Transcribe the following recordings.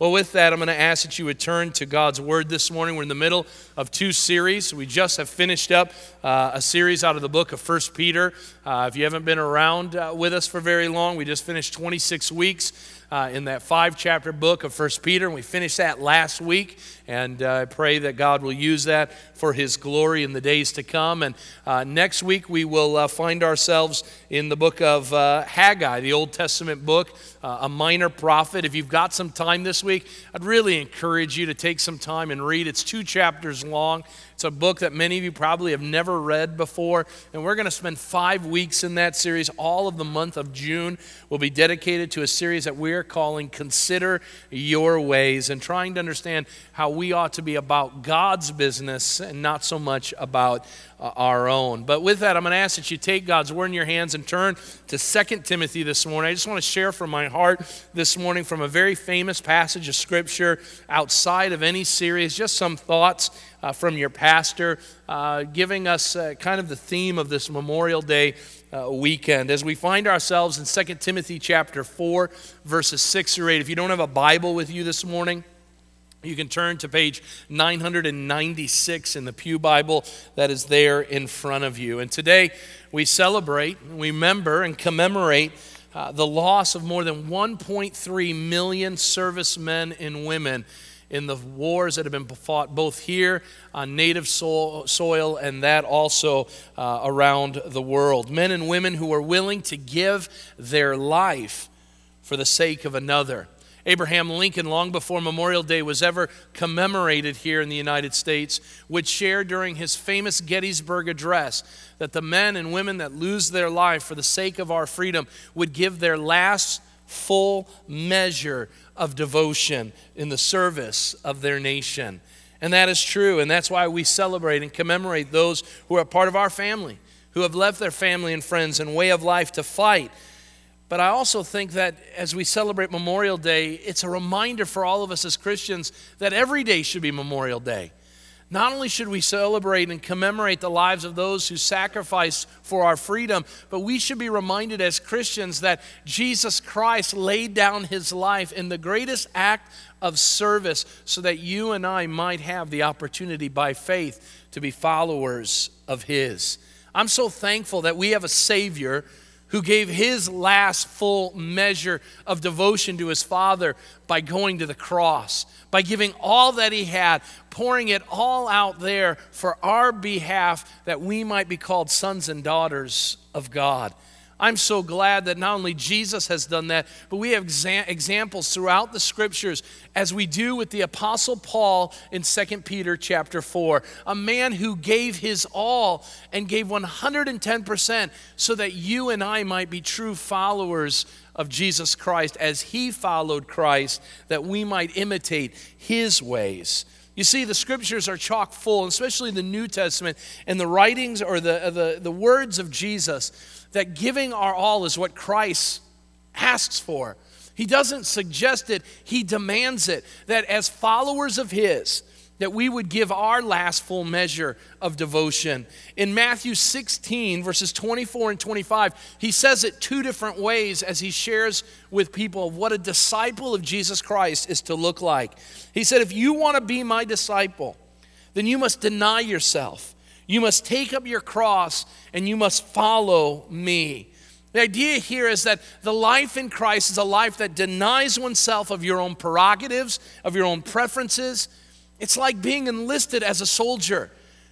Well, with that, I'm going to ask that you would turn to God's Word this morning. We're in the middle of two series. We just have finished up uh, a series out of the book of First Peter. Uh, if you haven't been around uh, with us for very long, we just finished 26 weeks uh, in that five chapter book of First Peter, and we finished that last week. And uh, I pray that God will use that for His glory in the days to come. And uh, next week, we will uh, find ourselves in the book of uh, Haggai, the Old Testament book, a minor prophet. If you've got some time this week, I'd really encourage you to take some time and read. It's two chapters long. It's a book that many of you probably have never read before, and we're going to spend five weeks in that series. All of the month of June will be dedicated to a series that we're calling Consider Your Ways and trying to understand how we ought to be about God's business and not so much about uh, our own. But with that, I'm going to ask that you take God's word in your hands and turn to 2 Timothy this morning. I just want to share from my heart this morning from a very famous passage of Scripture outside of any series, just some thoughts uh, from your pastor, uh, giving us uh, kind of the theme of this Memorial Day uh, weekend as we find ourselves in 2 Timothy chapter 4, verses 6 or 8. If you don't have a Bible with you this morning, you can turn to page 996 in the Pew Bible that is there in front of you. And today we celebrate, we remember, and commemorate uh, the loss of more than 1.3 million servicemen and women in the wars that have been fought both here on native soil and that also uh, around the world. Men and women who are willing to give their life for the sake of another. Abraham Lincoln, long before Memorial Day was ever commemorated here in the United States, would share during his famous Gettysburg Address that the men and women that lose their life for the sake of our freedom would give their last full measure of devotion in the service of their nation. And that is true, and that's why we celebrate and commemorate those who are part of our family, who have left their family and friends and way of life to fight but I also think that as we celebrate Memorial Day, it's a reminder for all of us as Christians that every day should be Memorial Day. Not only should we celebrate and commemorate the lives of those who sacrificed for our freedom, but we should be reminded as Christians that Jesus Christ laid down his life in the greatest act of service so that you and I might have the opportunity by faith to be followers of his. I'm so thankful that we have a Savior who gave his last full measure of devotion to his Father by going to the cross, by giving all that he had, pouring it all out there for our behalf that we might be called sons and daughters of God. I'm so glad that not only Jesus has done that, but we have exa- examples throughout the scriptures as we do with the apostle Paul in 2 Peter chapter 4, a man who gave his all and gave 110% so that you and I might be true followers of Jesus Christ as he followed Christ, that we might imitate his ways. You see, the scriptures are chock full, especially the New Testament, and the writings or the, the, the words of Jesus that giving our all is what Christ asks for. He doesn't suggest it, he demands it. That as followers of his, that we would give our last full measure of devotion. In Matthew 16, verses 24 and 25, he says it two different ways as he shares with people what a disciple of Jesus Christ is to look like. He said, If you want to be my disciple, then you must deny yourself you must take up your cross and you must follow me. The idea here is that the life in Christ is a life that denies oneself of your own prerogatives, of your own preferences. It's like being enlisted as a soldier.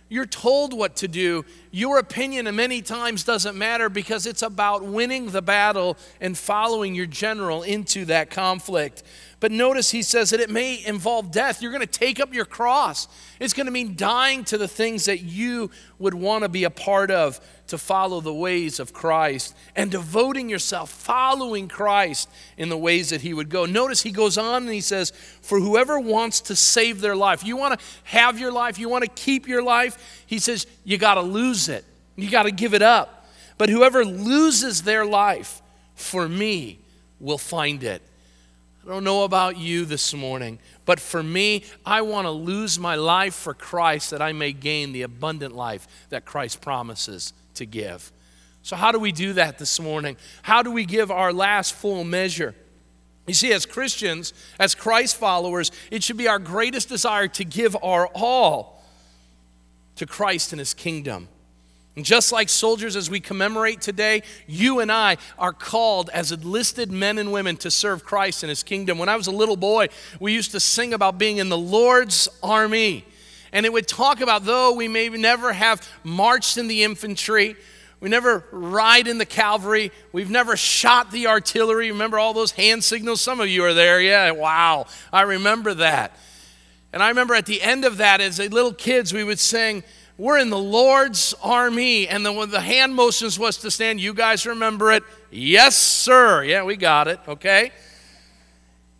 You're told what to do. Your opinion, many times, doesn't matter because it's about winning the battle and following your general into that conflict. But notice he says that it may involve death. You're going to take up your cross. It's going to mean dying to the things that you would want to be a part of to follow the ways of Christ and devoting yourself, following Christ in the ways that he would go. Notice he goes on and he says, For whoever wants to save their life, you want to have your life, you want to keep your life, he says, you got to lose it. You got to give it up. But whoever loses their life for me will find it. I don't know about you this morning, but for me, I want to lose my life for Christ that I may gain the abundant life that Christ promises to give. So, how do we do that this morning? How do we give our last full measure? You see, as Christians, as Christ followers, it should be our greatest desire to give our all to Christ and his kingdom. And just like soldiers, as we commemorate today, you and I are called as enlisted men and women to serve Christ and his kingdom. When I was a little boy, we used to sing about being in the Lord's army. And it would talk about though we may never have marched in the infantry, we never ride in the cavalry. We've never shot the artillery. Remember all those hand signals? Some of you are there. Yeah, wow. I remember that. And I remember at the end of that, as little kids, we would sing, We're in the Lord's army. And the, the hand motions was to stand. You guys remember it? Yes, sir. Yeah, we got it. Okay.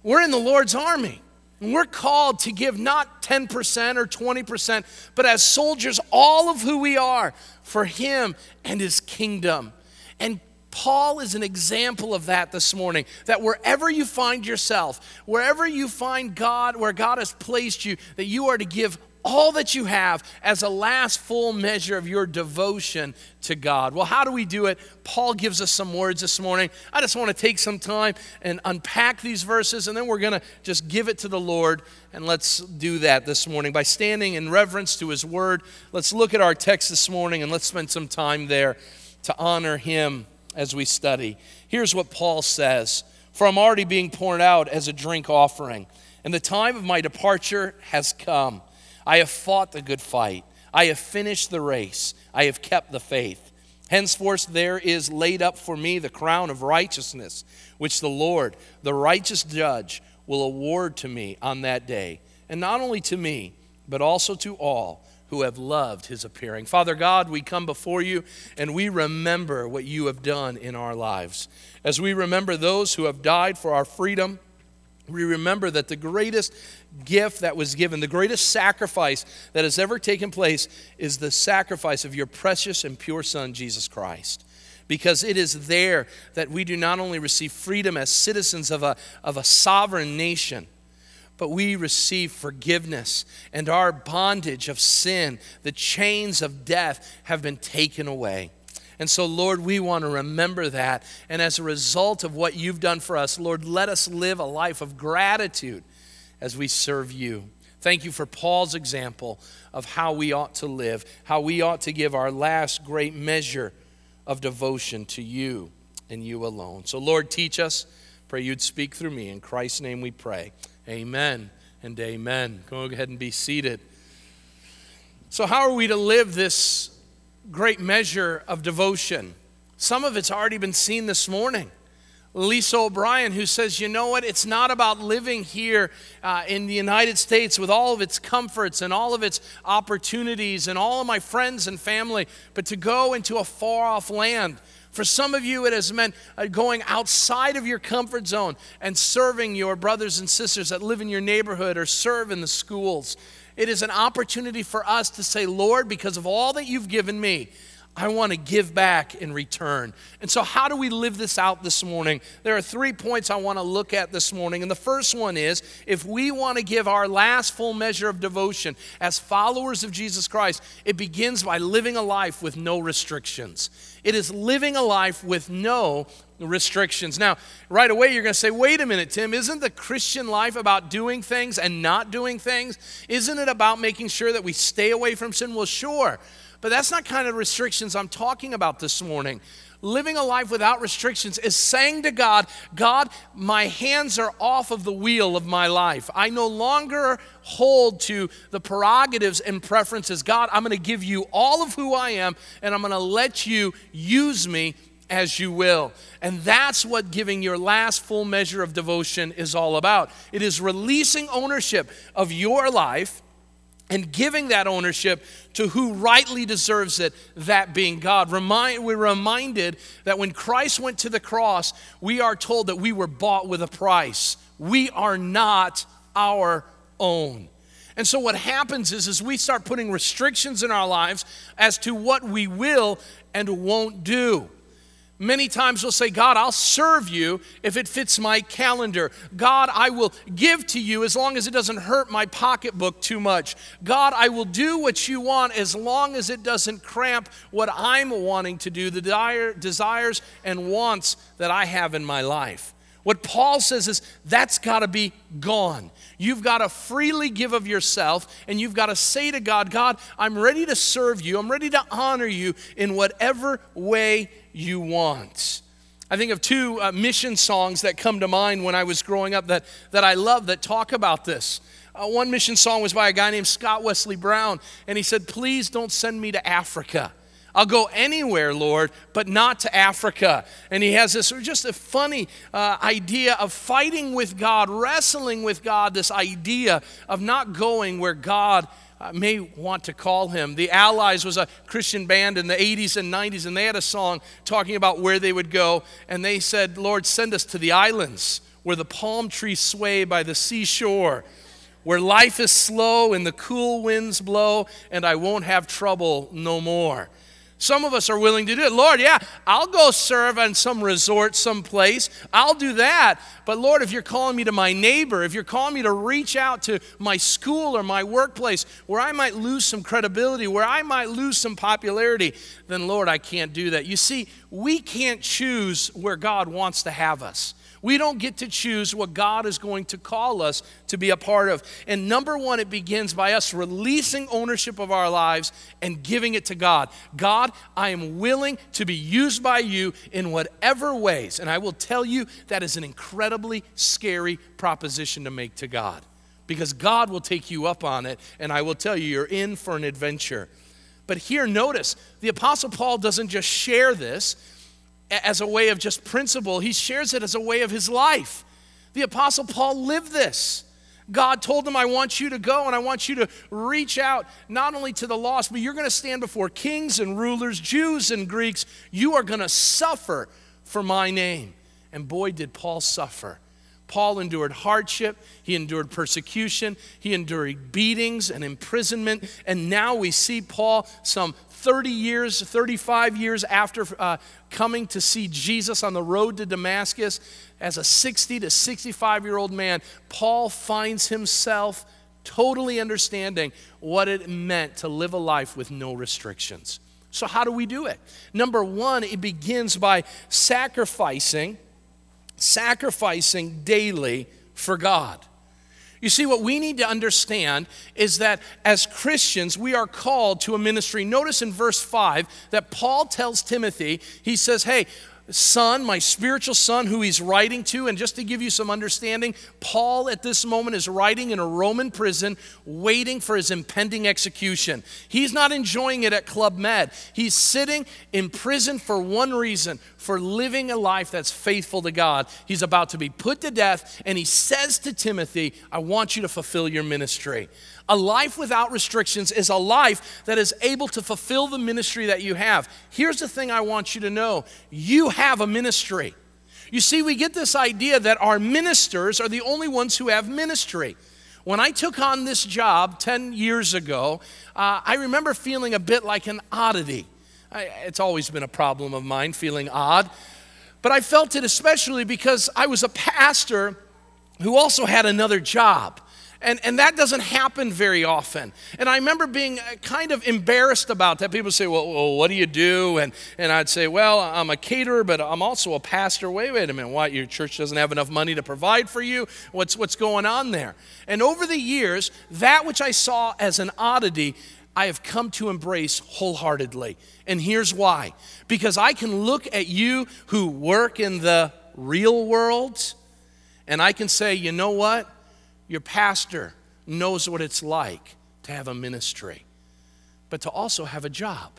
We're in the Lord's army. And we're called to give not 10% or 20%, but as soldiers, all of who we are for Him and His kingdom. And Paul is an example of that this morning. That wherever you find yourself, wherever you find God, where God has placed you, that you are to give all that you have as a last full measure of your devotion to God. Well, how do we do it? Paul gives us some words this morning. I just want to take some time and unpack these verses, and then we're going to just give it to the Lord. And let's do that this morning by standing in reverence to his word. Let's look at our text this morning and let's spend some time there to honor him as we study. Here's what Paul says For I'm already being poured out as a drink offering, and the time of my departure has come. I have fought the good fight. I have finished the race. I have kept the faith. Henceforth, there is laid up for me the crown of righteousness, which the Lord, the righteous judge, will award to me on that day. And not only to me, but also to all who have loved his appearing. Father God, we come before you and we remember what you have done in our lives. As we remember those who have died for our freedom, we remember that the greatest gift that was given, the greatest sacrifice that has ever taken place, is the sacrifice of your precious and pure Son, Jesus Christ. Because it is there that we do not only receive freedom as citizens of a, of a sovereign nation, but we receive forgiveness and our bondage of sin, the chains of death have been taken away. And so, Lord, we want to remember that. And as a result of what you've done for us, Lord, let us live a life of gratitude as we serve you. Thank you for Paul's example of how we ought to live, how we ought to give our last great measure of devotion to you and you alone. So, Lord, teach us. Pray you'd speak through me. In Christ's name we pray. Amen and amen. Go ahead and be seated. So, how are we to live this great measure of devotion. Some of it's already been seen this morning. Lisa O'Brien, who says, you know what, it's not about living here uh, in the United States with all of its comforts and all of its opportunities and all of my friends and family, but to go into a far off land. For some of you, it has meant uh, going outside of your comfort zone and serving your brothers and sisters that live in your neighborhood or serve in the schools. It is an opportunity for us to say, Lord, because of all that you've given me, I want to give back in return. And so, how do we live this out this morning? There are three points I want to look at this morning. And the first one is if we want to give our last full measure of devotion as followers of Jesus Christ, it begins by living a life with no restrictions. It is living a life with no restrictions. Now, right away, you're going to say, wait a minute, Tim, isn't the Christian life about doing things and not doing things? Isn't it about making sure that we stay away from sin? Well, sure. But that's not kind of restrictions I'm talking about this morning. Living a life without restrictions is saying to God, God, my hands are off of the wheel of my life. I no longer hold to the prerogatives and preferences. God, I'm going to give you all of who I am, and I'm going to let you use me as you will. And that's what giving your last full measure of devotion is all about. It is releasing ownership of your life and giving that ownership to who rightly deserves it, that being God. Remind, we're reminded that when Christ went to the cross, we are told that we were bought with a price. We are not our own. And so what happens is, is we start putting restrictions in our lives as to what we will and won't do. Many times we'll say, God, I'll serve you if it fits my calendar. God, I will give to you as long as it doesn't hurt my pocketbook too much. God, I will do what you want as long as it doesn't cramp what I'm wanting to do, the desires and wants that I have in my life. What Paul says is that's got to be gone. You've got to freely give of yourself, and you've got to say to God, God, I'm ready to serve you. I'm ready to honor you in whatever way you want. I think of two uh, mission songs that come to mind when I was growing up that, that I love that talk about this. Uh, one mission song was by a guy named Scott Wesley Brown, and he said, Please don't send me to Africa. I'll go anywhere, Lord, but not to Africa. And he has this just a funny uh, idea of fighting with God, wrestling with God, this idea of not going where God uh, may want to call him. The Allies was a Christian band in the 80s and 90s, and they had a song talking about where they would go. And they said, Lord, send us to the islands where the palm trees sway by the seashore where life is slow and the cool winds blow, and I won't have trouble no more. Some of us are willing to do it. Lord, yeah, I'll go serve on some resort someplace. I'll do that. But Lord, if you're calling me to my neighbor, if you're calling me to reach out to my school or my workplace where I might lose some credibility, where I might lose some popularity, then Lord, I can't do that. You see, we can't choose where God wants to have us. We don't get to choose what God is going to call us to be a part of. And number one, it begins by us releasing ownership of our lives and giving it to God. God, I am willing to be used by you in whatever ways. And I will tell you that is an incredibly scary proposition to make to God because God will take you up on it. And I will tell you, you're in for an adventure. But here, notice the Apostle Paul doesn't just share this as a way of just principle, he shares it as a way of his life. The Apostle Paul lived this. God told him, I want you to go and I want you to reach out not only to the lost, but you're going to stand before kings and rulers, Jews and Greeks. You are going to suffer for my name. And boy, did Paul suffer. Paul endured hardship, he endured persecution, he endured beatings and imprisonment. And now we see Paul, some 30 years, 35 years after uh, coming to see Jesus on the road to Damascus, as a 60 to 65 year old man, Paul finds himself totally understanding what it meant to live a life with no restrictions. So, how do we do it? Number one, it begins by sacrificing, sacrificing daily for God. You see, what we need to understand is that as Christians, we are called to a ministry. Notice in verse 5 that Paul tells Timothy, he says, Hey, son, my spiritual son, who he's writing to. And just to give you some understanding, Paul at this moment is writing in a Roman prison, waiting for his impending execution. He's not enjoying it at Club Med. He's sitting in prison for one reason for living a life that's faithful to God. He's about to be put to death, and he says to Timothy, I want you to fulfill your ministry. A life without restrictions is a life that is able to fulfill the ministry that you have. Here's the thing I want you to know you have a ministry. You see, we get this idea that our ministers are the only ones who have ministry. When I took on this job 10 years ago, uh, I remember feeling a bit like an oddity. I, it's always been a problem of mine, feeling odd. But I felt it especially because I was a pastor who also had another job. And, and that doesn't happen very often. And I remember being uh, kind of embarrassed about that. People say, well, well, what do you do? And, and I'd say, well, I'm a caterer, but I'm also a pastor. Wait, wait a minute. What? Your church doesn't have enough money to provide for you? What's, what's going on there? And over the years, that which I saw as an oddity, I have come to embrace wholeheartedly. And here's why because I can look at you who work in the real world, and I can say, you know what? Your pastor knows what it's like to have a ministry, but to also have a job.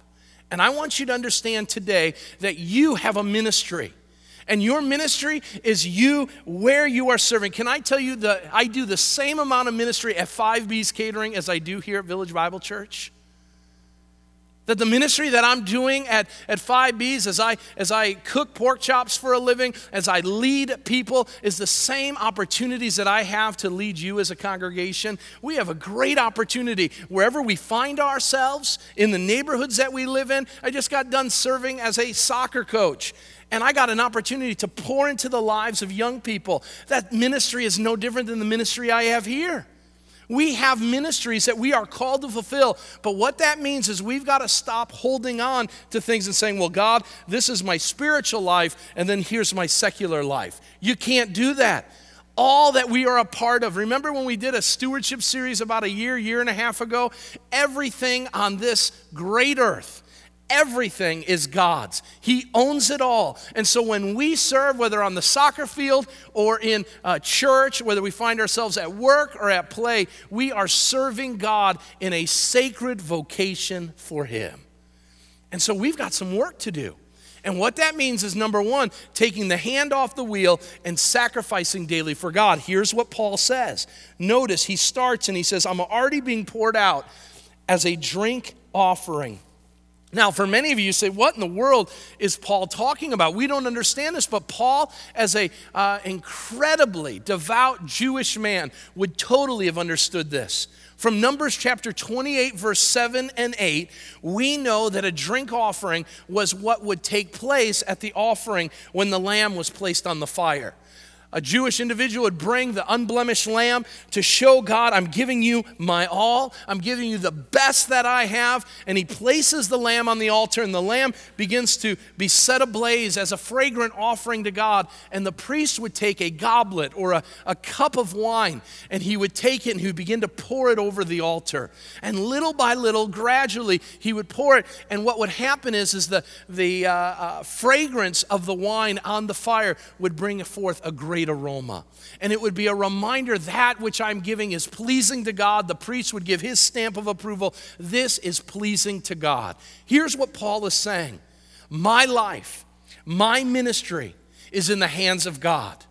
And I want you to understand today that you have a ministry. And your ministry is you where you are serving. Can I tell you that I do the same amount of ministry at 5B's Catering as I do here at Village Bible Church? That the ministry that I'm doing at, at 5B's as I, as I cook pork chops for a living, as I lead people, is the same opportunities that I have to lead you as a congregation. We have a great opportunity wherever we find ourselves, in the neighborhoods that we live in. I just got done serving as a soccer coach. And I got an opportunity to pour into the lives of young people. That ministry is no different than the ministry I have here. We have ministries that we are called to fulfill. But what that means is we've got to stop holding on to things and saying, well, God, this is my spiritual life, and then here's my secular life. You can't do that. All that we are a part of. Remember when we did a stewardship series about a year, year and a half ago? Everything on this great earth Everything is God's. He owns it all. And so when we serve, whether on the soccer field or in a church, whether we find ourselves at work or at play, we are serving God in a sacred vocation for Him. And so we've got some work to do. And what that means is number one, taking the hand off the wheel and sacrificing daily for God. Here's what Paul says. Notice he starts and he says, I'm already being poured out as a drink offering now, for many of you, you say, What in the world is Paul talking about? We don't understand this, but Paul, as an uh, incredibly devout Jewish man, would totally have understood this. From Numbers chapter 28, verse 7 and 8, we know that a drink offering was what would take place at the offering when the lamb was placed on the fire a Jewish individual would bring the unblemished lamb to show God, I'm giving you my all. I'm giving you the best that I have. And he places the lamb on the altar, and the lamb begins to be set ablaze as a fragrant offering to God. And the priest would take a goblet or a, a cup of wine, and he would take it and he would begin to pour it over the altar. And little by little, gradually, he would pour it. And what would happen is, is the, the uh, uh, fragrance of the wine on the fire would bring forth a great great aroma. And it would be a reminder that which I'm giving is pleasing to God. The priest would give his stamp of approval. This is pleasing to God. Here's what Paul is saying My life, my ministry is in the hands of God.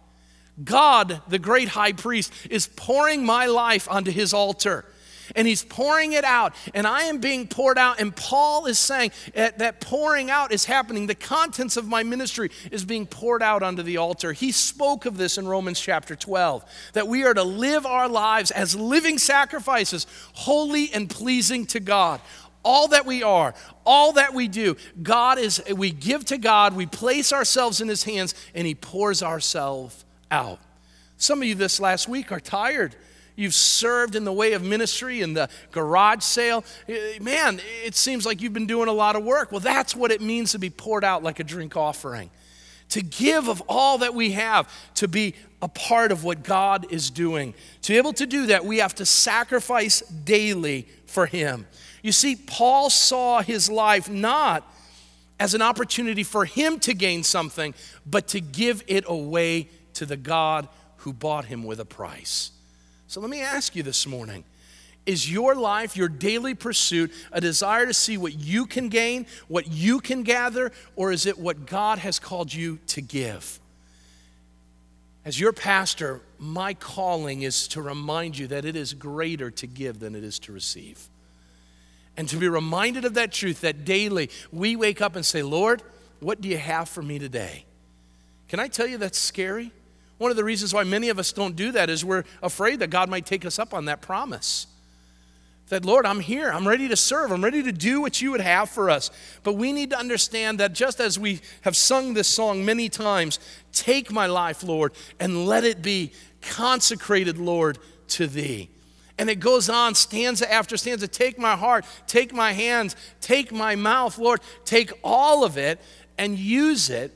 God, the great high priest, is pouring my life onto his altar and he's pouring it out, and I am being poured out. And Paul is saying that pouring out is happening. The contents of my ministry is being poured out onto the altar. He spoke of this in Romans chapter 12 that we are to live our lives as living sacrifices, holy and pleasing to God all that we are, all that we do, God is, we give to God, we place ourselves in His hands, and He pours ourselves out. Some of you this last week are tired. You've served in the way of ministry in the garage sale. Eh, man, it seems like you've been doing a lot of work. Well, that's what it means to be poured out like a drink offering. To give of all that we have, to be a part of what God is doing. To be able to do that, we have to sacrifice daily for Him. You see, Paul saw his life not as an opportunity for him to gain something, but to give it away to the God who bought him with a price. So let me ask you this morning is your life, your daily pursuit, a desire to see what you can gain, what you can gather, or is it what God has called you to give? As your pastor, my calling is to remind you that it is greater to give than it is to receive. And to be reminded of that truth that daily we wake up and say, Lord, what do you have for me today? Can I tell you that's scary? One of the reasons why many of us don't do that is we're afraid that God might take us up on that promise. That, Lord, I'm here. I'm ready to serve. I'm ready to do what you would have for us. But we need to understand that just as we have sung this song many times, take my life, Lord, and let it be consecrated, Lord, to thee. And it goes on, stanza after stanza. Take my heart, take my hands, take my mouth, Lord. Take all of it and use it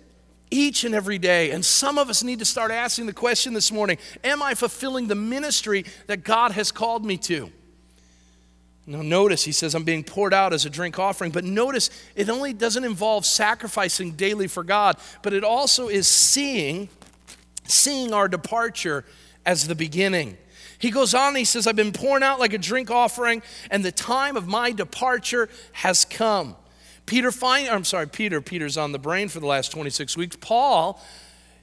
each and every day. And some of us need to start asking the question this morning Am I fulfilling the ministry that God has called me to? Now, notice he says, I'm being poured out as a drink offering. But notice it only doesn't involve sacrificing daily for God, but it also is seeing, seeing our departure as the beginning. He goes on, he says, I've been poured out like a drink offering, and the time of my departure has come. Peter find, I'm sorry, Peter, Peter's on the brain for the last 26 weeks. Paul,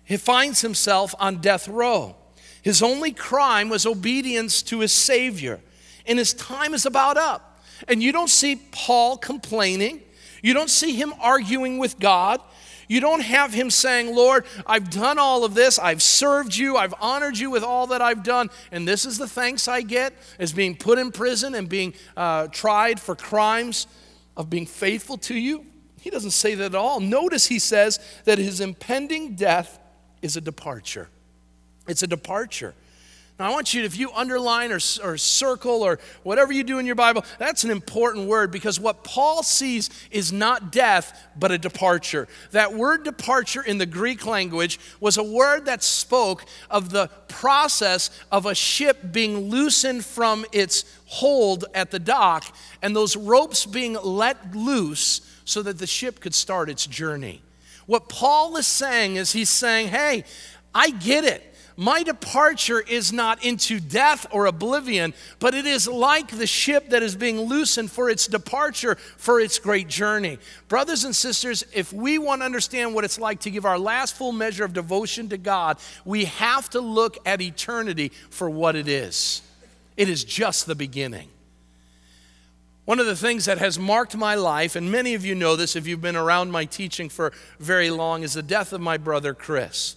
he finds himself on death row. His only crime was obedience to his Savior, and his time is about up. And you don't see Paul complaining. You don't see him arguing with God. You don't have him saying, Lord, I've done all of this. I've served you. I've honored you with all that I've done. And this is the thanks I get as being put in prison and being uh, tried for crimes of being faithful to you? He doesn't say that at all. Notice he says that his impending death is a departure. It's a departure. Now, I want you, to, if you underline or, or circle or whatever you do in your Bible, that's an important word because what Paul sees is not death, but a departure. That word departure in the Greek language was a word that spoke of the process of a ship being loosened from its hold at the dock and those ropes being let loose so that the ship could start its journey. What Paul is saying is he's saying, hey, I get it. My departure is not into death or oblivion, but it is like the ship that is being loosened for its departure, for its great journey. Brothers and sisters, if we want to understand what it's like to give our last full measure of devotion to God, we have to look at eternity for what it is. It is just the beginning. One of the things that has marked my life, and many of you know this if you've been around my teaching for very long, is the death of my brother Chris.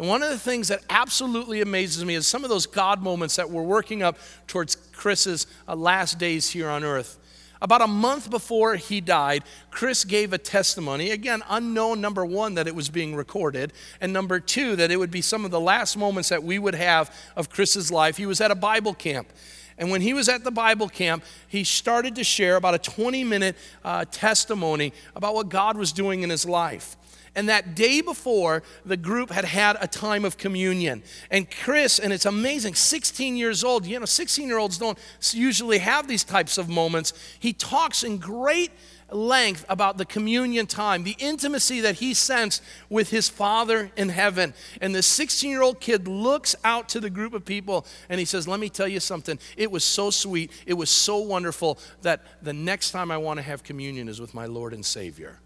And one of the things that absolutely amazes me is some of those God moments that we're working up towards Chris's uh, last days here on earth. About a month before he died, Chris gave a testimony. Again, unknown, number one, that it was being recorded, and number two, that it would be some of the last moments that we would have of Chris's life. He was at a Bible camp. And when he was at the Bible camp, he started to share about a 20 minute uh, testimony about what God was doing in his life. And that day before, the group had had a time of communion. And Chris, and it's amazing, 16 years old, you know, 16 year olds don't usually have these types of moments. He talks in great length about the communion time, the intimacy that he sensed with his Father in heaven. And the 16 year old kid looks out to the group of people and he says, Let me tell you something. It was so sweet, it was so wonderful that the next time I want to have communion is with my Lord and Savior.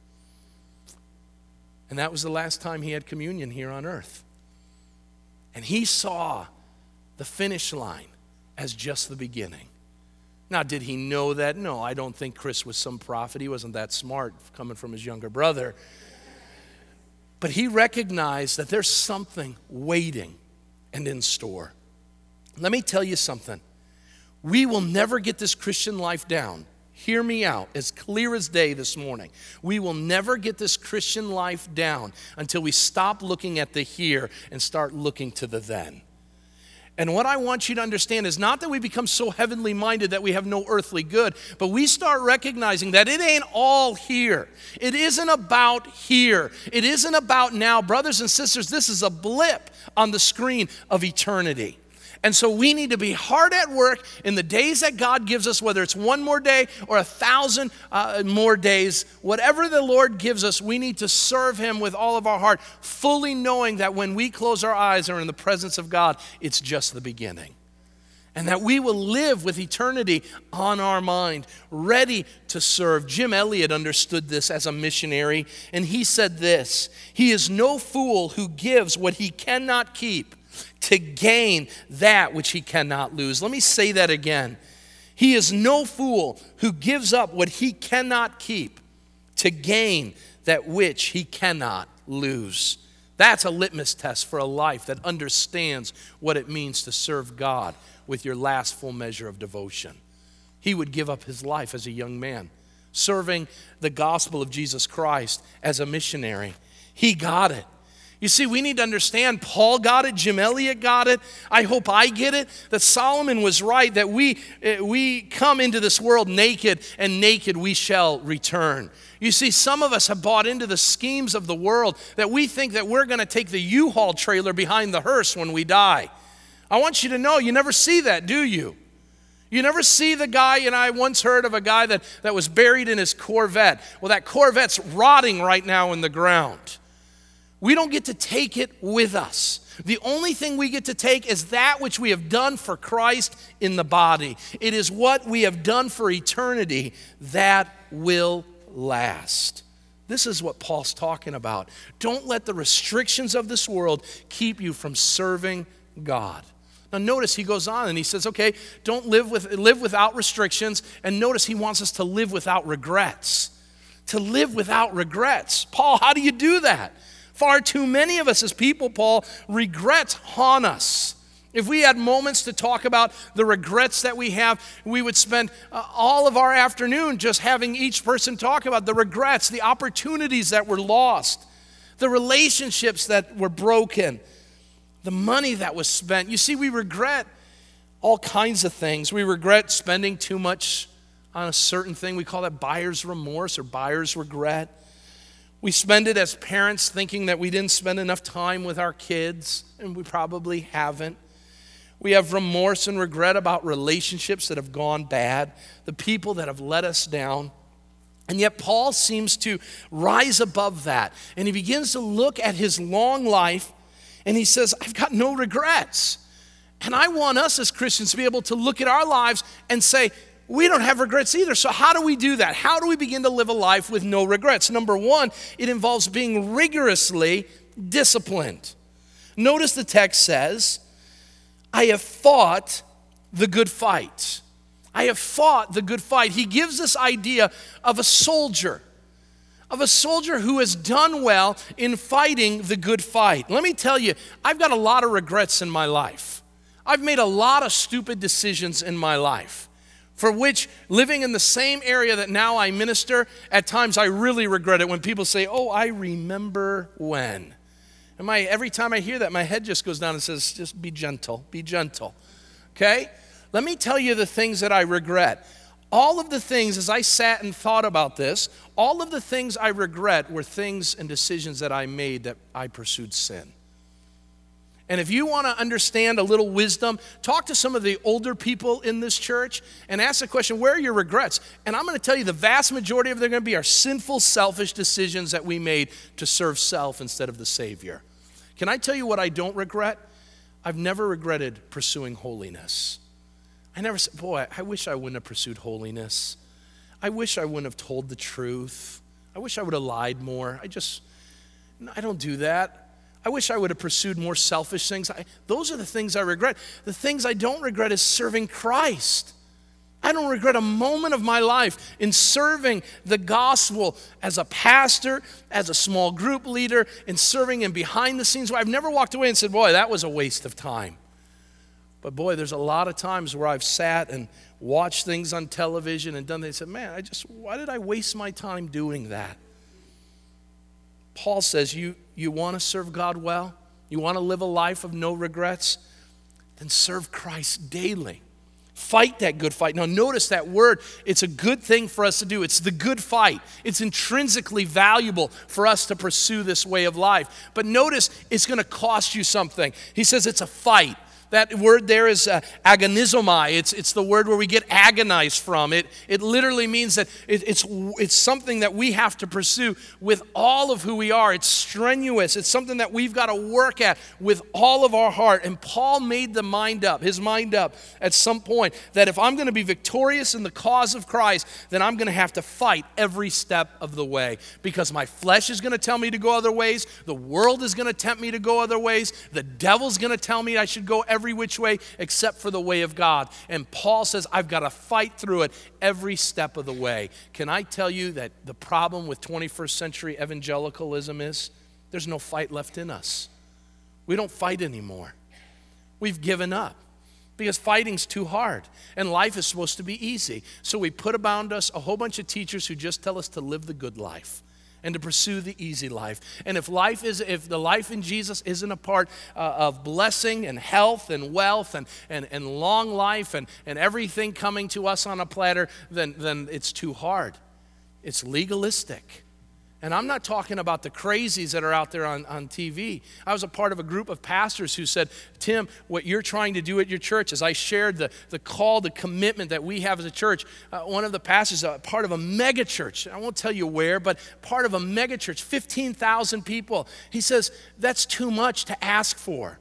And that was the last time he had communion here on earth. And he saw the finish line as just the beginning. Now, did he know that? No, I don't think Chris was some prophet. He wasn't that smart coming from his younger brother. But he recognized that there's something waiting and in store. Let me tell you something. We will never get this Christian life down Hear me out as clear as day this morning. We will never get this Christian life down until we stop looking at the here and start looking to the then. And what I want you to understand is not that we become so heavenly minded that we have no earthly good, but we start recognizing that it ain't all here. It isn't about here. It isn't about now. Brothers and sisters, this is a blip on the screen of eternity. And so we need to be hard at work in the days that God gives us, whether it's one more day or a thousand uh, more days, whatever the Lord gives us, we need to serve Him with all of our heart, fully knowing that when we close our eyes or in the presence of God, it's just the beginning. And that we will live with eternity on our mind, ready to serve. Jim Elliot understood this as a missionary, and he said this He is no fool who gives what he cannot keep to gain that which he cannot lose. Let me say that again. He is no fool who gives up what he cannot keep to gain that which he cannot lose. That's a litmus test for a life that understands what it means to serve God with your last full measure of devotion. He would give up his life as a young man, serving the gospel of Jesus Christ as a missionary. He got it. You see, we need to understand Paul got it, Jim Elliot got it. I hope I get it that Solomon was right that we, eh, we come into this world naked and naked we shall return. You see, some of us have bought into the schemes of the world that we think that we're going to take the U Haul trailer behind the hearse when we die. I want you to know you never see that, do you? You never see the guy, and I once heard of a guy that, that was buried in his Corvette. Well, that Corvette's rotting right now in the ground. We don't get to take it with us. The only thing we get to take is that which we have done for Christ in the body. It is what we have done for eternity that will last. This is what Paul's talking about. Don't let the restrictions of this world keep you from serving God. Now notice he goes on and he says, "Okay, don't live with live without restrictions." And notice he wants us to live without regrets. To live without regrets. Paul, how do you do that? Far too many of us as people, Paul, regrets haunt us. If we had moments to talk about the regrets that we have, we would spend uh, all of our afternoon just having each person talk about the regrets, the opportunities that were lost, the relationships that were broken, the money that was spent. You see, we regret all kinds of things. We regret spending too much on a certain thing. We call that buyer's remorse or buyer's regret. We spend it as parents thinking that we didn't spend enough time with our kids, and we probably haven't. We have remorse and regret about relationships that have gone bad, the people that have let us down. And yet, Paul seems to rise above that. And he begins to look at his long life and he says, I've got no regrets. And I want us as Christians to be able to look at our lives and say, we don't have regrets either. So, how do we do that? How do we begin to live a life with no regrets? Number one, it involves being rigorously disciplined. Notice the text says, I have fought the good fight. I have fought the good fight. He gives this idea of a soldier, of a soldier who has done well in fighting the good fight. Let me tell you, I've got a lot of regrets in my life. I've made a lot of stupid decisions in my life for which living in the same area that now I minister, at times I really regret it when people say, Oh, I remember when. And my, every time I hear that, my head just goes down and says, Just be gentle, be gentle. Okay? Let me tell you the things that I regret. All of the things, as I sat and thought about this, all of the things I regret were things and decisions that I made that I pursued sin. And if you want to understand a little wisdom, talk to some of the older people in this church and ask the question, where are your regrets? And I'm going to tell you the vast majority of them are going to be our sinful, selfish decisions that we made to serve self instead of the Savior. Can I tell you what I don't regret? I've never regretted pursuing holiness. I never said, boy, I wish I wouldn't have pursued holiness. I wish I wouldn't have told the truth. I wish I would have lied more. I just, I don't do that. I wish I would have pursued more selfish things. I, those are the things I regret. The things I don't regret is serving Christ. I don't regret a moment of my life in serving the gospel as a pastor, as a small group leader, in serving in behind the scenes. I've never walked away and said, Boy, that was a waste of time. But boy, there's a lot of times where I've sat and watched things on television and done things. Said, Man, I just, why did I waste my time doing that? Paul says, You, you want to serve God well? You want to live a life of no regrets? Then serve Christ daily. Fight that good fight. Now, notice that word, it's a good thing for us to do. It's the good fight. It's intrinsically valuable for us to pursue this way of life. But notice it's going to cost you something. He says it's a fight. That word there is uh, agonizomai. It's, it's the word where we get agonized from. It, it literally means that it, it's, it's something that we have to pursue with all of who we are. It's strenuous. It's something that we've got to work at with all of our heart. And Paul made the mind up, his mind up at some point, that if I'm going to be victorious in the cause of Christ, then I'm going to have to fight every step of the way because my flesh is going to tell me to go other ways. The world is going to tempt me to go other ways. The devil's going to tell me I should go every every which way except for the way of God. And Paul says, I've got to fight through it every step of the way. Can I tell you that the problem with 21st century evangelicalism is there's no fight left in us? We don't fight anymore. We've given up because fighting's too hard and life is supposed to be easy. So we put around us a whole bunch of teachers who just tell us to live the good life and to pursue the easy life. And if life is, if the life in Jesus isn't a part uh, of blessing and health and wealth and, and, and long life and, and everything coming to us on a platter, then, then it's too hard. It's legalistic. And I'm not talking about the crazies that are out there on, on TV. I was a part of a group of pastors who said, Tim, what you're trying to do at your church, as I shared the, the call, the commitment that we have as a church, uh, one of the pastors, uh, part of a mega church, I won't tell you where, but part of a mega church, 15,000 people, he says, that's too much to ask for.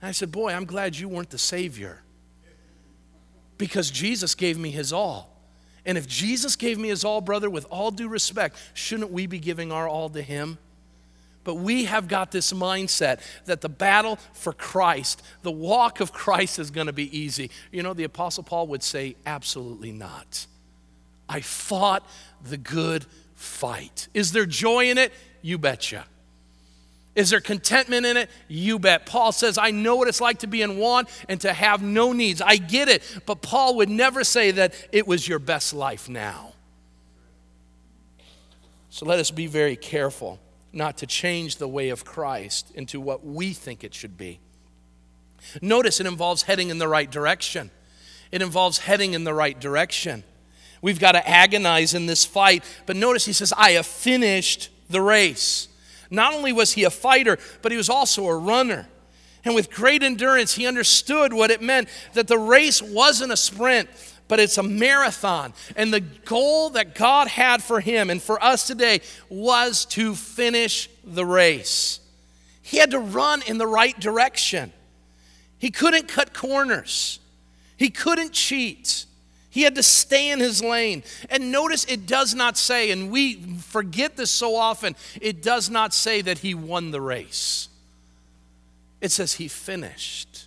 And I said, Boy, I'm glad you weren't the Savior because Jesus gave me his all. And if Jesus gave me his all, brother, with all due respect, shouldn't we be giving our all to him? But we have got this mindset that the battle for Christ, the walk of Christ is going to be easy. You know, the Apostle Paul would say, absolutely not. I fought the good fight. Is there joy in it? You betcha. Is there contentment in it? You bet. Paul says, I know what it's like to be in want and to have no needs. I get it. But Paul would never say that it was your best life now. So let us be very careful not to change the way of Christ into what we think it should be. Notice it involves heading in the right direction. It involves heading in the right direction. We've got to agonize in this fight. But notice he says, I have finished the race. Not only was he a fighter, but he was also a runner. And with great endurance, he understood what it meant that the race wasn't a sprint, but it's a marathon. And the goal that God had for him and for us today was to finish the race. He had to run in the right direction. He couldn't cut corners, he couldn't cheat. He had to stay in his lane. And notice it does not say, and we forget this so often, it does not say that he won the race. It says he finished.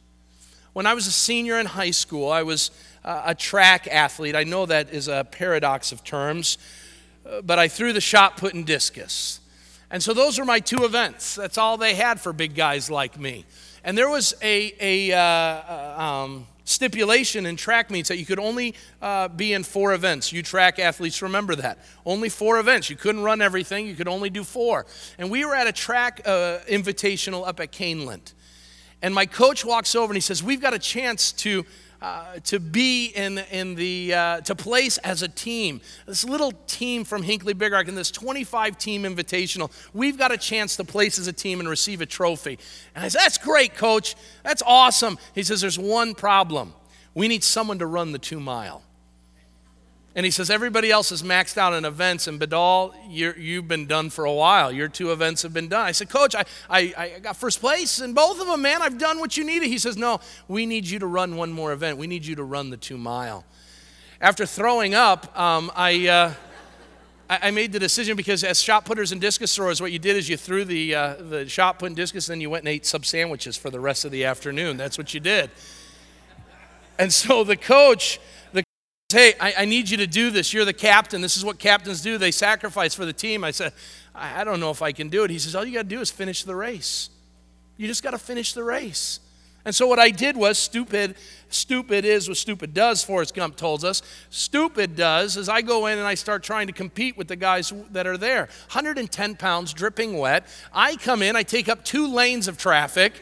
When I was a senior in high school, I was uh, a track athlete. I know that is a paradox of terms, uh, but I threw the shot put and discus. And so those were my two events. That's all they had for big guys like me. And there was a, a uh, uh um, stipulation in track meets that you could only uh, be in four events. You track athletes remember that. Only four events. You couldn't run everything, you could only do four. And we were at a track uh, invitational up at Kaneland. And my coach walks over and he says, We've got a chance to uh, to be in, in the, uh, to place as a team. This little team from Hinckley Big Rock in this 25 team invitational, we've got a chance to place as a team and receive a trophy. And I said, That's great, coach. That's awesome. He says, There's one problem. We need someone to run the two mile. And he says, Everybody else is maxed out in events, and Badal, you have been done for a while. Your two events have been done. I said, Coach, I, I, I got first place in both of them, man. I've done what you needed. He says, No, we need you to run one more event. We need you to run the two mile. After throwing up, um, I. Uh, I made the decision because as shot putters and discus throwers, what you did is you threw the, uh, the shot put and discus, and then you went and ate sub sandwiches for the rest of the afternoon. That's what you did. And so the coach hey, I, I, need you to do this. You're the captain. This is what captains do. They sacrifice for the team. I said, I, I don't know if I can do it. He says, all you got to do is finish the race. You just got to finish the race. And so what I did was stupid. Stupid is what stupid does, Forrest Gump told us. Stupid does is I go in and I start trying to compete with the guys that are there. 110 pounds, dripping wet. I come in, I take up two lanes of traffic.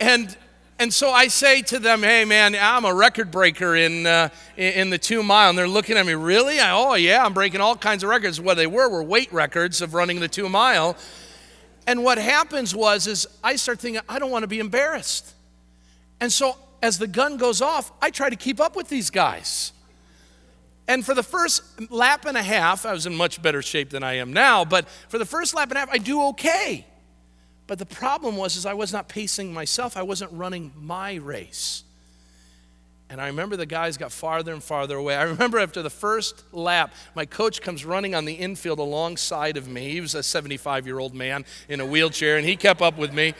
and and so I say to them, hey, man, I'm a record breaker in, uh, in the two mile. And they're looking at me, really? I, oh, yeah, I'm breaking all kinds of records. What they were were weight records of running the two mile. And what happens was, is I start thinking, I don't want to be embarrassed. And so as the gun goes off, I try to keep up with these guys. And for the first lap and a half, I was in much better shape than I am now, but for the first lap and a half, I do okay. But the problem was is I was not pacing myself. I wasn't running my race. And I remember the guys got farther and farther away. I remember after the first lap, my coach comes running on the infield alongside of me. He was a 75 year old man in a wheelchair, and he kept up with me.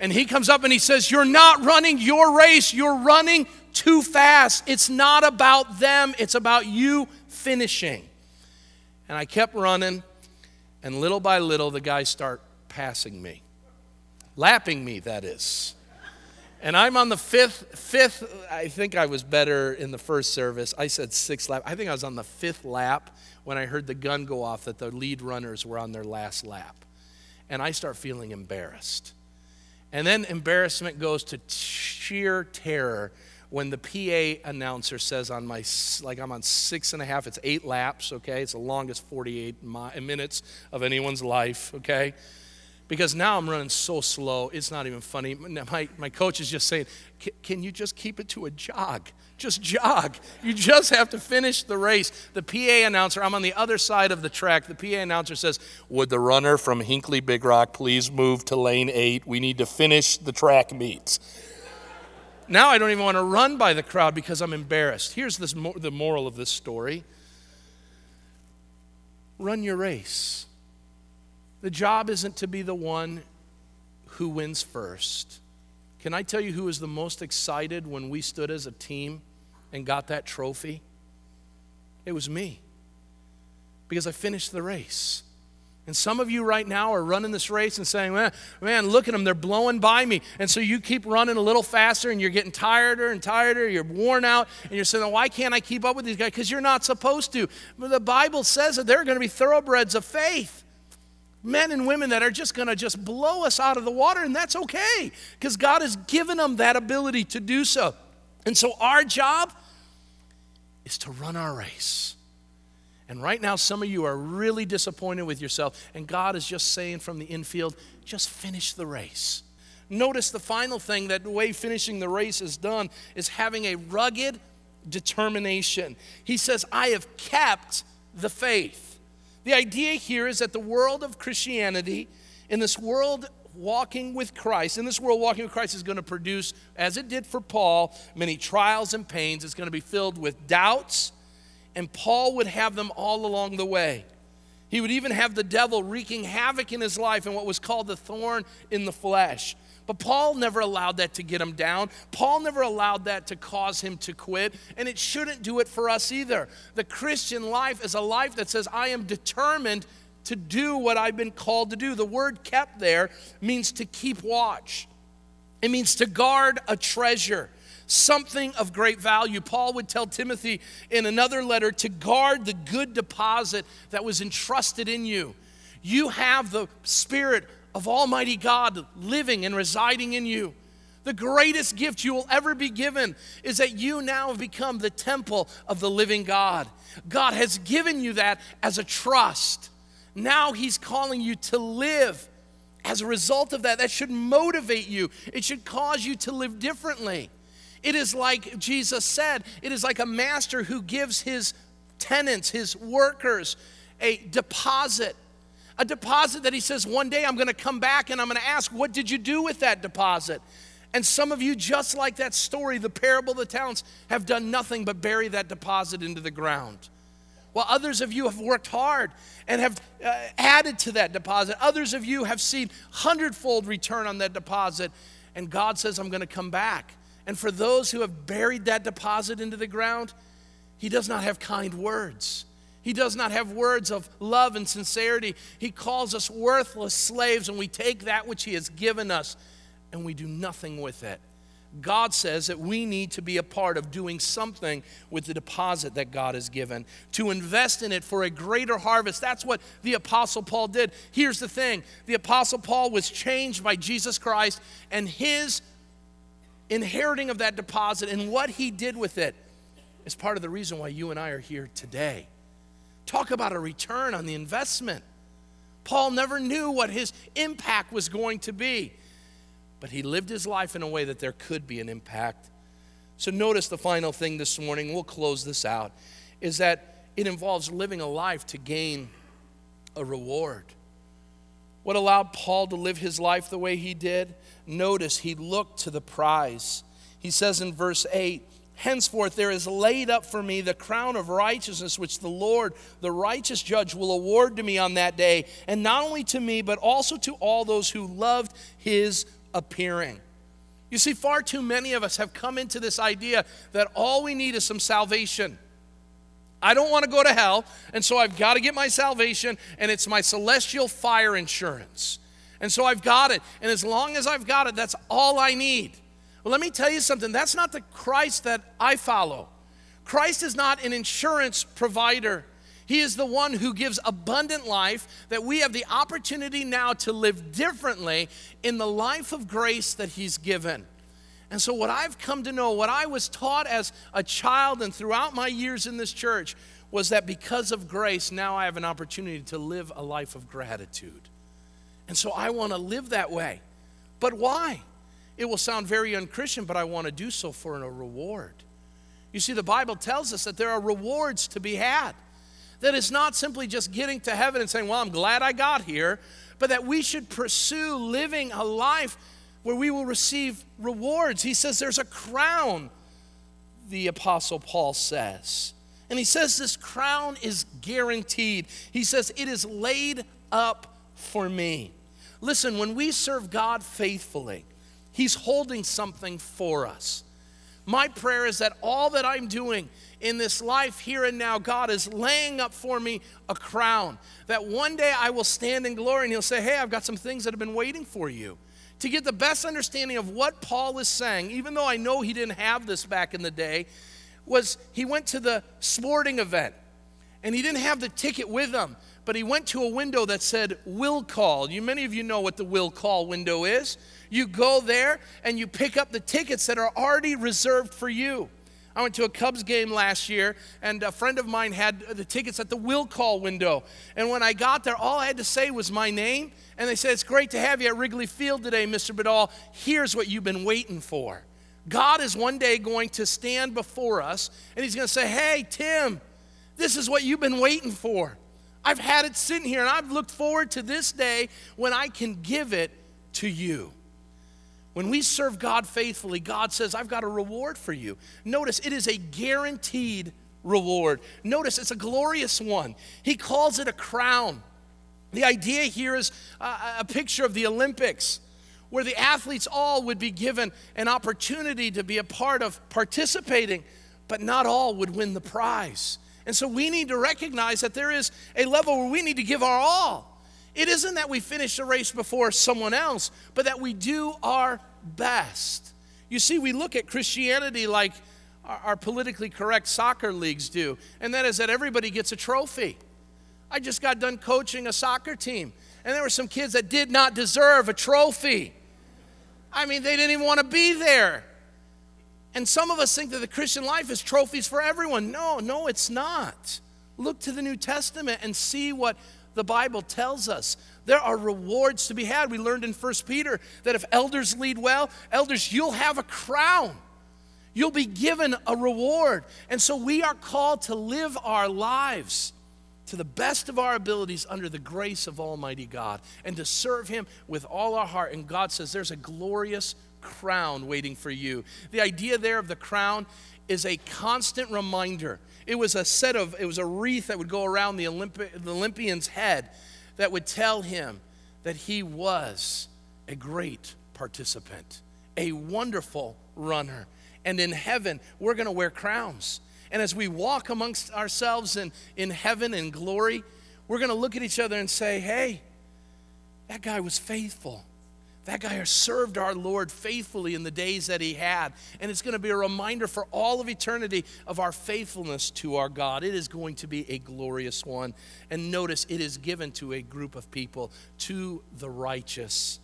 And he comes up and he says, You're not running your race. You're running too fast. It's not about them, it's about you finishing. And I kept running, and little by little, the guys start passing me lapping me, that is. And I'm on the fifth, fifth, I think I was better in the first service. I said sixth lap. I think I was on the fifth lap when I heard the gun go off that the lead runners were on their last lap. And I start feeling embarrassed. And then embarrassment goes to sheer terror when the PA announcer says on my, like I'm on six and a half, it's eight laps, okay? It's the longest 48 minutes of anyone's life, okay? Because now I'm running so slow, it's not even funny. My, my coach is just saying, Can you just keep it to a jog? Just jog. You just have to finish the race. The PA announcer, I'm on the other side of the track. The PA announcer says, Would the runner from Hinckley Big Rock please move to lane eight? We need to finish the track meets. Now I don't even want to run by the crowd because I'm embarrassed. Here's this, the moral of this story run your race. The job isn't to be the one who wins first. Can I tell you who was the most excited when we stood as a team and got that trophy? It was me because I finished the race. And some of you right now are running this race and saying, man, man, look at them, they're blowing by me. And so you keep running a little faster and you're getting tireder and tireder, you're worn out, and you're saying, why can't I keep up with these guys? Because you're not supposed to. But the Bible says that there are going to be thoroughbreds of faith men and women that are just going to just blow us out of the water, and that's okay because God has given them that ability to do so. And so our job is to run our race. And right now, some of you are really disappointed with yourself, and God is just saying from the infield, just finish the race. Notice the final thing that the way finishing the race is done is having a rugged determination. He says, I have kept the faith. The idea here is that the world of Christianity, in this world walking with Christ, in this world walking with Christ is going to produce, as it did for Paul, many trials and pains. It's going to be filled with doubts and Paul would have them all along the way. He would even have the devil wreaking havoc in his life and what was called the thorn in the flesh. But Paul never allowed that to get him down. Paul never allowed that to cause him to quit, and it shouldn't do it for us either. The Christian life is a life that says, I am determined to do what I've been called to do. The word kept there means to keep watch, it means to guard a treasure something of great value. Paul would tell Timothy in another letter to guard the good deposit that was entrusted in you. You have the Spirit of Almighty God living and residing in you. The greatest gift you will ever be given is that you now have become the temple of the living God. God has given you that as a trust. Now He's calling you to live as a result of that. That should motivate you, it should cause you to live differently. It is like Jesus said, it is like a master who gives his tenants, his workers, a deposit. A deposit that he says, one day I'm going to come back and I'm going to ask, what did you do with that deposit? And some of you, just like that story, the parable of the talents, have done nothing but bury that deposit into the ground. While others of you have worked hard and have uh, added to that deposit, others of you have seen hundredfold return on that deposit. And God says, I'm going to come back. And for those who have buried that deposit into the ground, he does not have kind words. He does not have words of love and sincerity. He calls us worthless slaves, and we take that which He has given us and we do nothing with it. God says that we need to be a part of doing something with the deposit that God has given, to invest in it for a greater harvest. That's what the Apostle Paul did. Here's the thing the Apostle Paul was changed by Jesus Christ, and his inheriting of that deposit and what he did with it is part of the reason why you and I are here today. Talk about a return on the investment. Paul never knew what his impact was going to be, but he lived his life in a way that there could be an impact. So, notice the final thing this morning, we'll close this out, is that it involves living a life to gain a reward. What allowed Paul to live his life the way he did? Notice he looked to the prize. He says in verse 8, Henceforth there is laid up for me the crown of righteousness, which the Lord, the righteous judge, will award to me on that day, and not only to me, but also to all those who loved his appearing. You see, far too many of us have come into this idea that all we need is some salvation. I don't want to go to hell, and so I've got to get my salvation, and it's my celestial fire insurance. And so I've got it, and as long as I've got it, that's all I need. Well, let me tell you something that's not the Christ that I follow. Christ is not an insurance provider. He is the one who gives abundant life that we have the opportunity now to live differently in the life of grace that He's given. And so, what I've come to know, what I was taught as a child and throughout my years in this church, was that because of grace, now I have an opportunity to live a life of gratitude. And so, I want to live that way. But why? It will sound very unchristian, but I want to do so for a reward. You see, the Bible tells us that there are rewards to be had. That it's not simply just getting to heaven and saying, Well, I'm glad I got here, but that we should pursue living a life where we will receive rewards. He says there's a crown, the Apostle Paul says. And he says this crown is guaranteed. He says it is laid up for me. Listen, when we serve God faithfully, He's holding something for us. My prayer is that all that I'm doing in this life here and now, God is laying up for me a crown. That one day I will stand in glory and He'll say, Hey, I've got some things that have been waiting for you to get the best understanding of what Paul is saying, even though I know he didn't have this back in the day, was he went to the sporting event and he didn't have the ticket with him, but he went to a window that said will call. You many of you know what the will call window is. You go there and you pick up the tickets that are already reserved for you. I went to a Cubs game last year, and a friend of mine had the tickets at the will call window. And when I got there, all I had to say was my name. And they said, It's great to have you at Wrigley Field today, Mr. Badal. Here's what you've been waiting for. God is one day going to stand before us, and He's going to say, Hey, Tim, this is what you've been waiting for. I've had it sitting here, and I've looked forward to this day when I can give it to you. When we serve God faithfully, God says, I've got a reward for you. Notice it is a guaranteed reward. Notice it's a glorious one. He calls it a crown. The idea here is a, picture of the Olympics where the athletes all would be given an opportunity to be a part of participating, but not all would win the prize. And so we need to recognize that there is a level where we need to give our all. It isn't that we finish the race before someone else, but that we do our best. You see, we look at Christianity like our, politically correct soccer leagues do, and that is that everybody gets a trophy. I just got done coaching a soccer team, and there were some kids that did not deserve a trophy. I mean, they didn't even want to be there. And some of us think that the Christian life is trophies for everyone. No, no, it's not. Look to the New Testament and see what the Bible tells us. There are rewards to be had. We learned in 1 Peter that if elders lead well, elders, you'll have a crown. You'll be given a reward. And so we are called to live our lives to the best of our abilities under the grace of Almighty God and to serve Him with all our heart. And God says there's a glorious crown waiting for you. The idea there of the crown is a constant reminder it was a set of, it was a wreath that would go around the, Olympi- the Olympian's head that would tell him that he was a great participant, a wonderful runner. And in heaven, we're going to wear crowns. And as we walk amongst ourselves in, in heaven and glory, we're going to look at each other and say, hey, that guy was faithful. That guy served our Lord faithfully in the days that he had. And it's going to be a reminder for all of eternity of our faithfulness to our God. It is going to be a glorious one. And notice it is given to a group of people, to the righteous.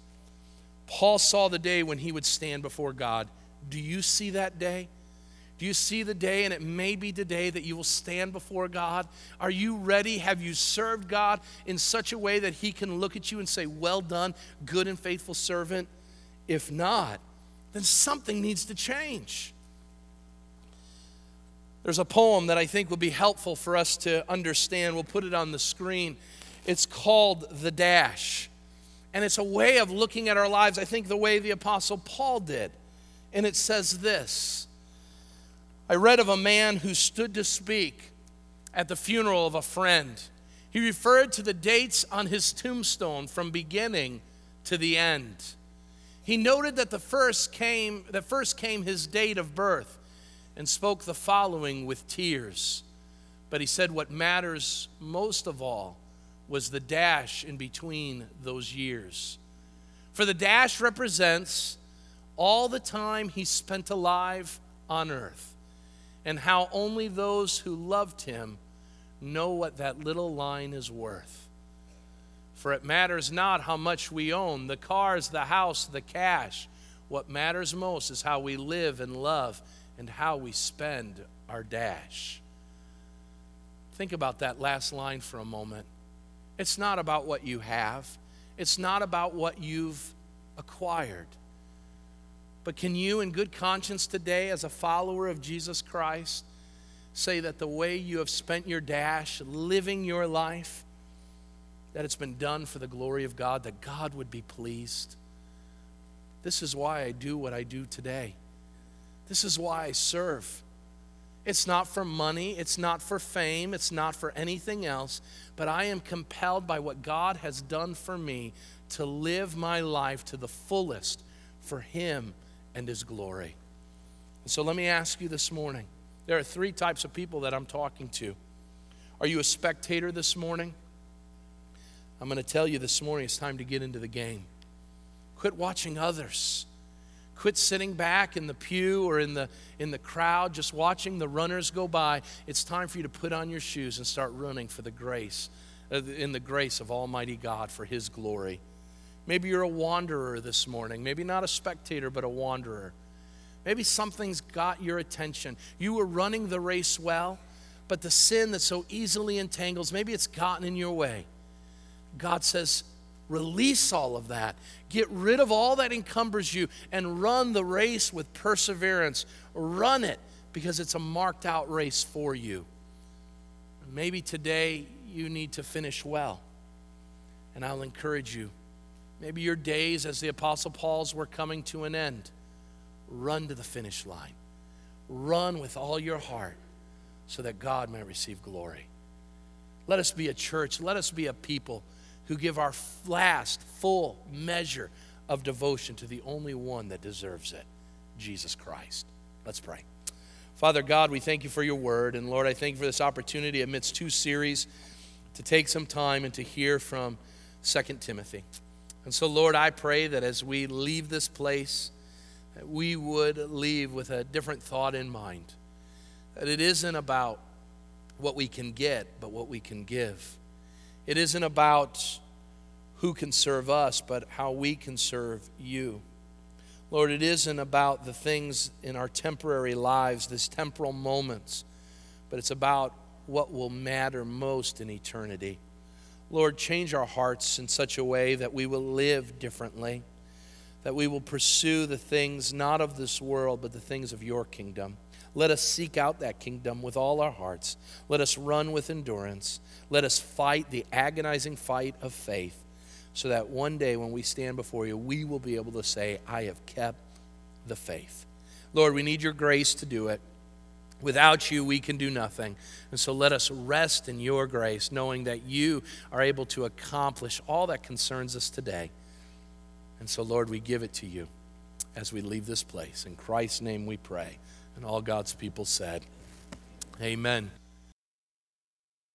Paul saw the day when he would stand before God. Do you see that day? Do you see the day, and it may be today, that you will stand before God? Are you ready? Have you served God in such a way that He can look at you and say, Well done, good and faithful servant? If not, then something needs to change. There's a poem that I think will be helpful for us to understand. We'll put it on the screen. It's called The Dash. And it's a way of looking at our lives, I think, the way the Apostle Paul did. And it says this I read of a man who stood to speak at the funeral of a friend. He referred to the dates on his tombstone from beginning to the end. He noted that the first came that first came his date of birth and spoke the following with tears. But he said what matters most of all was the dash in between those years. For the dash represents all the time he spent alive on earth and how only those who loved him know what that little line is worth. For it matters not how much we own the cars, the house, the cash. What matters most is how we live and love and how we spend our dash. Think about that last line for a moment. It's not about what you have, it's not about what you've acquired. But can you, in good conscience today, as a follower of Jesus Christ, say that the way you have spent your dash, living your life, that it's been done for the glory of God, that God would be pleased? This is why I do what I do today. This is why I serve. It's not for money, it's not for fame, it's not for anything else, but I am compelled by what God has done for me to live my life to the fullest for Him and His glory. And so let me ask you this morning there are three types of people that I'm talking to. Are you a spectator this morning? I'm going to tell you this morning it's time to get into the game. Quit watching others. Quit sitting back in the pew or in the, in the crowd just watching the runners go by. It's time for you to put on your shoes and start running for the grace uh, in the grace of Almighty God for His glory. Maybe you're a wanderer this morning, maybe not a spectator, but a wanderer. Maybe something's got your attention. You were running the race well, but the sin that so easily entangles, maybe it's gotten in your way. God says, release all of that. Get rid of all that encumbers you and run the race with perseverance. Run it because it's a marked out race for you. Maybe today you need to finish well. And I'll encourage you. Maybe your days as the Apostle Paul's were coming to an end. Run to the finish line. Run with all your heart so that God may receive glory. Let us be a church. Let us be a people who give our last full measure of devotion to the only one that deserves it Jesus Christ. Let's pray. Father God, we thank you for your word. And Lord, I thank you for this opportunity amidst two series to take some time and to hear from 2 Timothy. And so, Lord, I pray that as we leave this place, that we would leave with a different thought in mind. That it isn't about what we can get, but what we can give. It isn't about who can serve us, but how we can serve you. Lord, it isn't about the things in our temporary lives, these temporal moments, but it's about what will matter most in eternity. Lord, change our hearts in such a way that we will live differently, that we will pursue the things not of this world, but the things of your kingdom. Let us seek out that kingdom with all our hearts. Let us run with endurance. Let us fight the agonizing fight of faith so that one day when we stand before you, we will be able to say, I have kept the faith. Lord, we need your grace to do it. Without you, we can do nothing. And so let us rest in your grace, knowing that you are able to accomplish all that concerns us today. And so, Lord, we give it to you as we leave this place. In Christ's name we pray. And all God's people said, Amen.